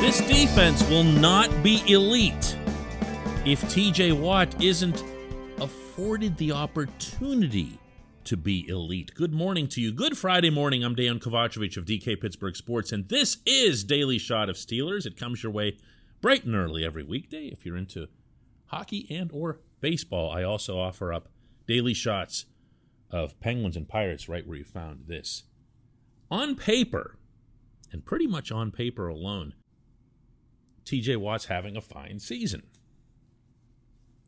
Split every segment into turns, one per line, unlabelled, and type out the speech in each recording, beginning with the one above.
This defense will not be elite if TJ Watt isn't afforded the opportunity to be elite. Good morning to you. Good Friday morning. I'm Dan Kovacevic of DK Pittsburgh Sports, and this is Daily Shot of Steelers. It comes your way bright and early every weekday if you're into hockey and or baseball. I also offer up daily shots of Penguins and Pirates right where you found this. On paper, and pretty much on paper alone, TJ Watt's having a fine season.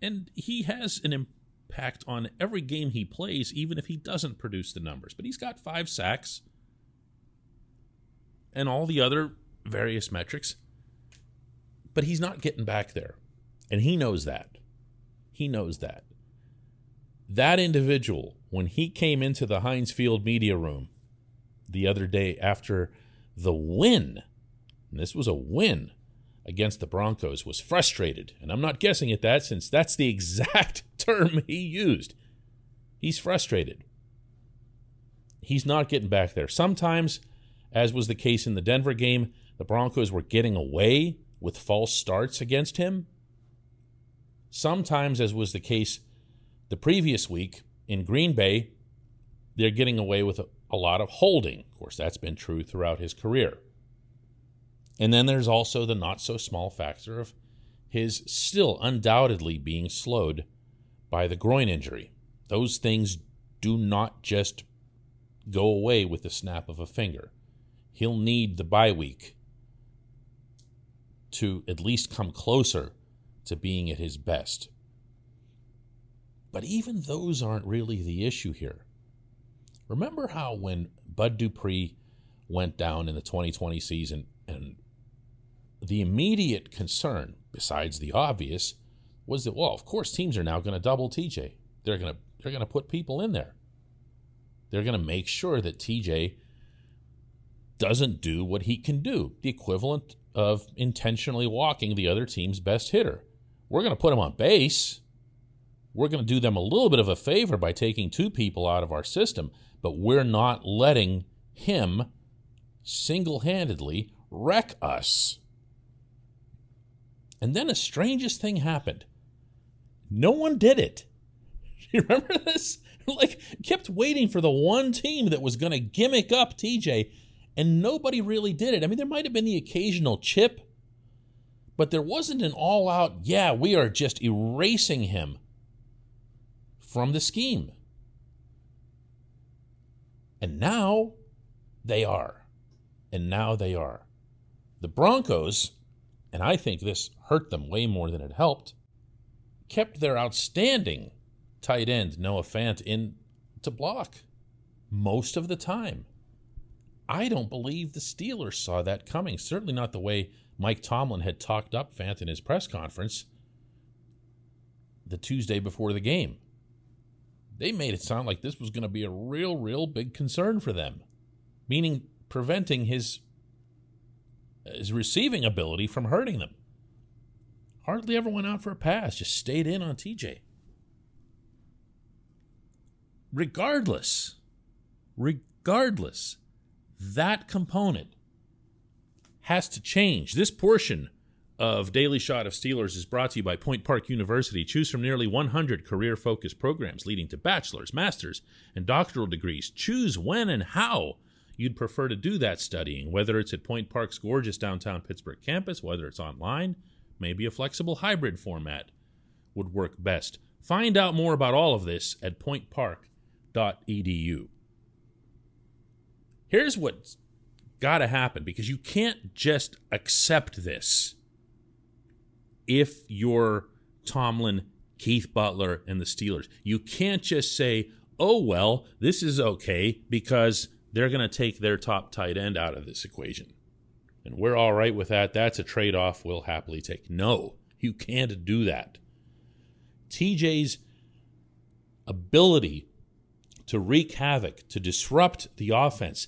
And he has an impact on every game he plays, even if he doesn't produce the numbers. But he's got five sacks and all the other various metrics. But he's not getting back there. And he knows that. He knows that. That individual, when he came into the Heinz Field media room the other day after the win, this was a win against the Broncos, was frustrated. And I'm not guessing at that since that's the exact term he used. He's frustrated. He's not getting back there. Sometimes, as was the case in the Denver game, the Broncos were getting away with false starts against him. Sometimes, as was the case the previous week in Green Bay, they're getting away with a, a lot of holding. Of course, that's been true throughout his career. And then there's also the not so small factor of his still undoubtedly being slowed by the groin injury. Those things do not just go away with the snap of a finger. He'll need the bye week to at least come closer to being at his best. But even those aren't really the issue here. Remember how when Bud Dupree went down in the 2020 season and the immediate concern, besides the obvious, was that well, of course teams are now going to double TJ. They're going to they're going to put people in there. They're going to make sure that TJ doesn't do what he can do, the equivalent of intentionally walking the other team's best hitter. We're going to put him on base. We're going to do them a little bit of a favor by taking two people out of our system, but we're not letting him single handedly wreck us. And then the strangest thing happened. No one did it. You remember this? Like, kept waiting for the one team that was going to gimmick up TJ, and nobody really did it. I mean, there might have been the occasional chip, but there wasn't an all out, yeah, we are just erasing him from the scheme. And now they are. And now they are. The Broncos and I think this hurt them way more than it helped, kept their outstanding tight end Noah Fant in to block most of the time. I don't believe the Steelers saw that coming. Certainly not the way Mike Tomlin had talked up Fant in his press conference the Tuesday before the game. They made it sound like this was going to be a real, real big concern for them, meaning preventing his his receiving ability from hurting them. Hardly ever went out for a pass, just stayed in on TJ. Regardless, regardless, that component has to change. This portion of Daily Shot of Steelers is brought to you by Point Park University. Choose from nearly 100 career focused programs leading to bachelor's, master's, and doctoral degrees. Choose when and how you'd prefer to do that studying, whether it's at Point Park's gorgeous downtown Pittsburgh campus, whether it's online, maybe a flexible hybrid format would work best. Find out more about all of this at pointpark.edu. Here's what's got to happen because you can't just accept this if you're Tomlin, Keith Butler, and the Steelers. You can't just say, oh, well, this is okay because they're going to take their top tight end out of this equation. And we're all right with that. That's a trade off we'll happily take. No, you can't do that. TJ's ability to wreak havoc, to disrupt the offense,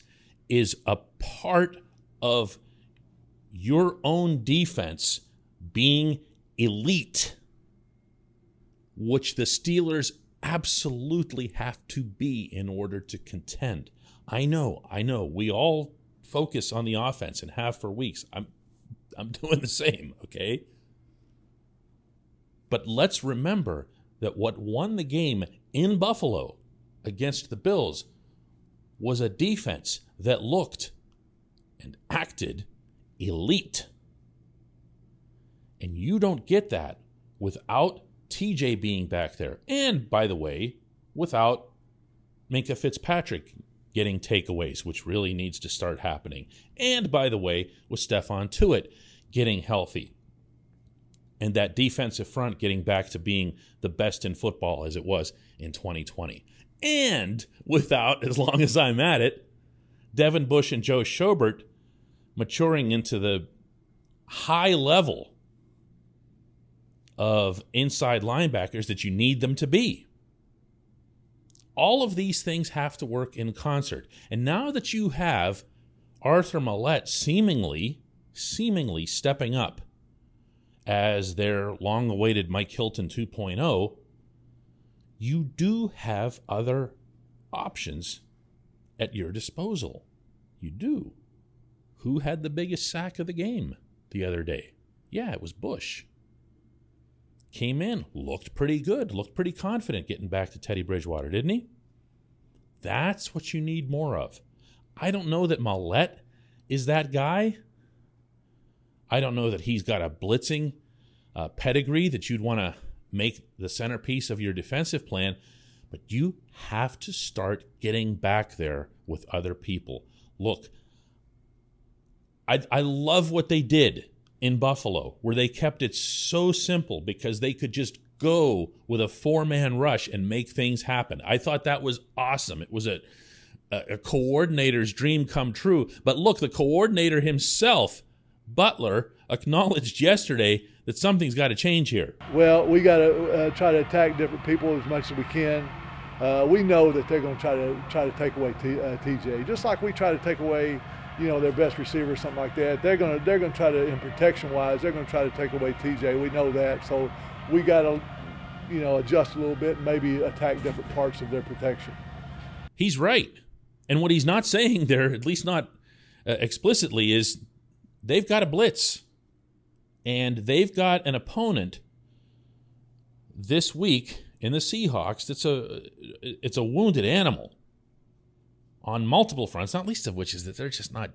is a part of your own defense being elite, which the Steelers absolutely have to be in order to contend. I know, I know. We all focus on the offense and have for weeks. I'm I'm doing the same, okay? But let's remember that what won the game in Buffalo against the Bills was a defense that looked and acted elite. And you don't get that without TJ being back there. And by the way, without Minkah Fitzpatrick getting takeaways, which really needs to start happening. And by the way, with Stephon Tuitt getting healthy. And that defensive front getting back to being the best in football as it was in 2020. And without, as long as I'm at it, Devin Bush and Joe Schobert maturing into the high level of inside linebackers that you need them to be. All of these things have to work in concert. And now that you have Arthur Maulet seemingly, seemingly stepping up as their long awaited Mike Hilton 2.0, you do have other options at your disposal. You do. Who had the biggest sack of the game the other day? Yeah, it was Bush. Came in, looked pretty good, looked pretty confident getting back to Teddy Bridgewater, didn't he? That's what you need more of. I don't know that Maulet is that guy. I don't know that he's got a blitzing uh, pedigree that you'd want to make the centerpiece of your defensive plan, but you have to start getting back there with other people. Look, I, I love what they did in Buffalo, where they kept it so simple because they could just go with a four man rush and make things happen. I thought that was awesome. It was a, a, a coordinator's dream come true. But look, the coordinator himself, Butler, acknowledged yesterday that something's got to change here.
Well, we got to uh, try to attack different people as much as we can. Uh, we know that they're going to try to try to take away T, uh, TJ, just like we try to take away you know, their best receiver, or something like that. They're gonna they're gonna try to in protection wise, they're gonna try to take away TJ. We know that, so we got to, you know, adjust a little bit and maybe attack different parts of their protection.
He's right, and what he's not saying there, at least not uh, explicitly, is they've got a blitz, and they've got an opponent this week in the Seahawks. That's a it's a wounded animal on multiple fronts, not least of which is that they're just not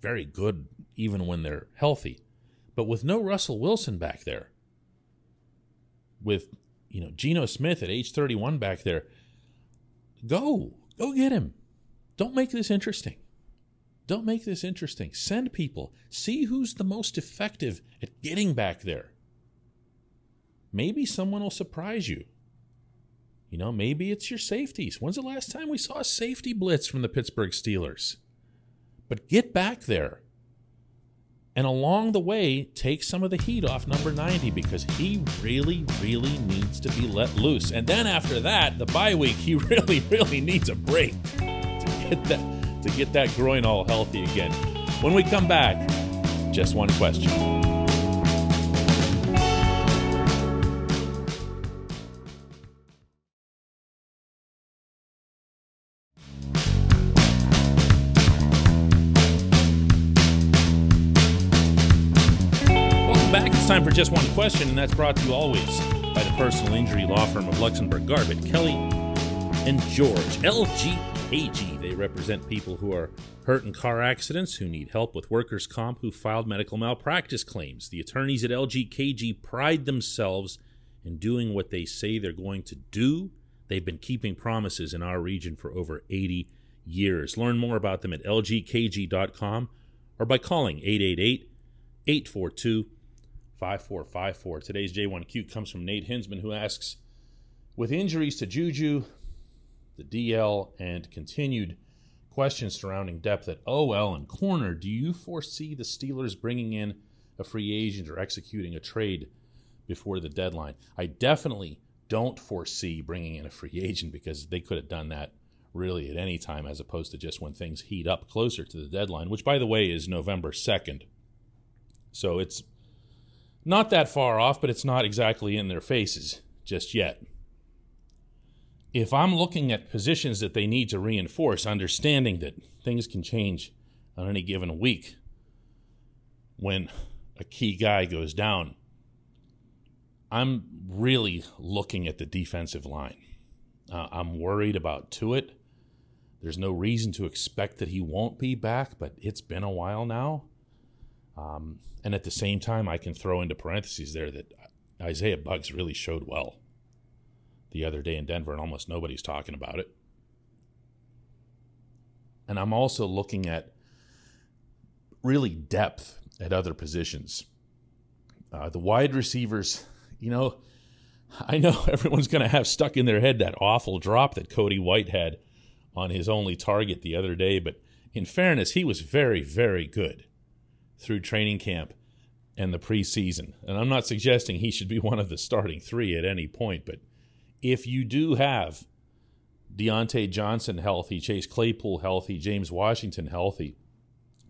very good even when they're healthy. But with no Russell Wilson back there, with you know Geno Smith at age 31 back there, go go get him. Don't make this interesting. Don't make this interesting. Send people. See who's the most effective at getting back there. Maybe someone will surprise you. You know, maybe it's your safeties. When's the last time we saw a safety blitz from the Pittsburgh Steelers? But get back there. And along the way, take some of the heat off number 90 because he really, really needs to be let loose. And then after that, the bye week, he really, really needs a break to get that, to get that groin all healthy again. When we come back, just one question. Time for just one question, and that's brought to you always by the personal injury law firm of Luxenberg Garbett, Kelly, and George. LGKG. They represent people who are hurt in car accidents, who need help with workers' comp, who filed medical malpractice claims. The attorneys at LGKG pride themselves in doing what they say they're going to do. They've been keeping promises in our region for over 80 years. Learn more about them at lgkg.com or by calling 888 842 5454. Today's J1Q comes from Nate Hinsman, who asks With injuries to Juju, the DL, and continued questions surrounding depth at OL and corner, do you foresee the Steelers bringing in a free agent or executing a trade before the deadline? I definitely don't foresee bringing in a free agent because they could have done that really at any time as opposed to just when things heat up closer to the deadline, which, by the way, is November 2nd. So it's not that far off, but it's not exactly in their faces just yet. If I'm looking at positions that they need to reinforce, understanding that things can change on any given week, when a key guy goes down, I'm really looking at the defensive line. Uh, I'm worried about Tuitt. There's no reason to expect that he won't be back, but it's been a while now. Um, and at the same time, I can throw into parentheses there that Isaiah Buggs really showed well the other day in Denver, and almost nobody's talking about it. And I'm also looking at really depth at other positions. Uh, the wide receivers, you know, I know everyone's going to have stuck in their head that awful drop that Cody White had on his only target the other day, but in fairness, he was very, very good through training camp and the preseason. And I'm not suggesting he should be one of the starting three at any point, but if you do have Diontae Johnson healthy, Chase Claypool healthy, James Washington healthy,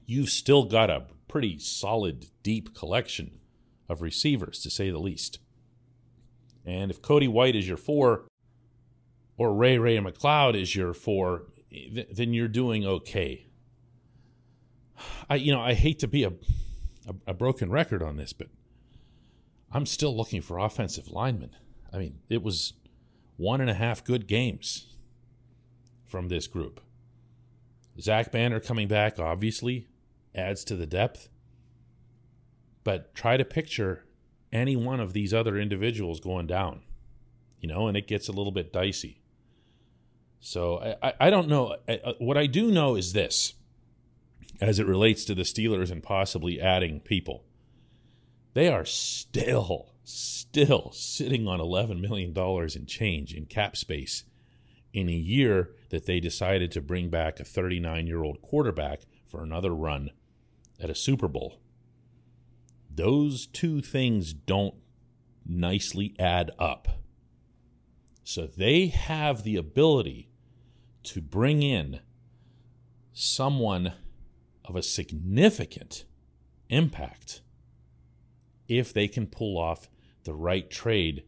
you've still got a pretty solid, deep collection of receivers, to say the least. And if Cody White is your four, or Ray Ray McCloud is your four, then you're doing okay. I, you know, I hate to be a, a, a broken record on this, but I'm still looking for offensive linemen. I mean, it was one and a half good games from this group. Zach Banner coming back obviously adds to the depth, but try to picture any one of these other individuals going down, you know, and it gets a little bit dicey. So I, I don't know. Uh, what I do know is this as it relates to the Steelers and possibly adding people. They are still, still sitting on $11 million in change in cap space in a year that they decided to bring back a 39 year old quarterback for another run at a Super Bowl. Those two things don't nicely add up. So they have the ability to bring in someone of a significant impact if they can pull off the right trade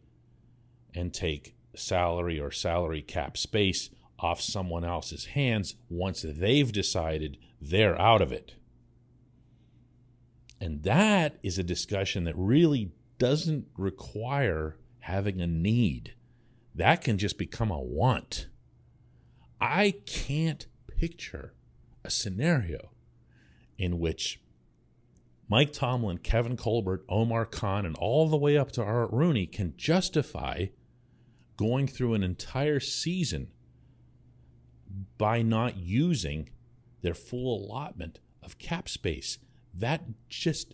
and take salary or salary cap space off someone else's hands once they've decided they're out of it. And that is a discussion that really doesn't require having a need. That can just become a want. I can't picture a scenario in which Mike Tomlin, Kevin Colbert, Omar Khan, and all the way up to Art Rooney can justify going through an entire season by not using their full allotment of cap space. That just,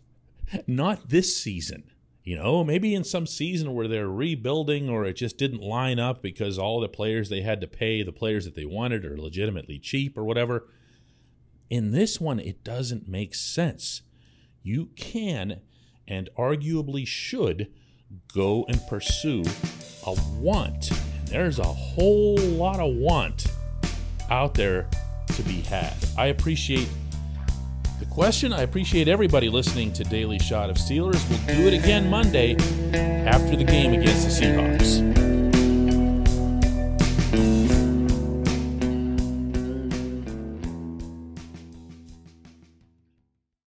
not this season. You know, maybe in some season where they're rebuilding or it just didn't line up because all the players they had to pay, the players that they wanted, are legitimately cheap or whatever. In this one, it doesn't make sense. You can and arguably should go and pursue a want. And there's a whole lot of want out there to be had. I appreciate the question. I appreciate everybody listening to Daily Shot of Steelers. We'll do it again Monday after the game against the Seahawks.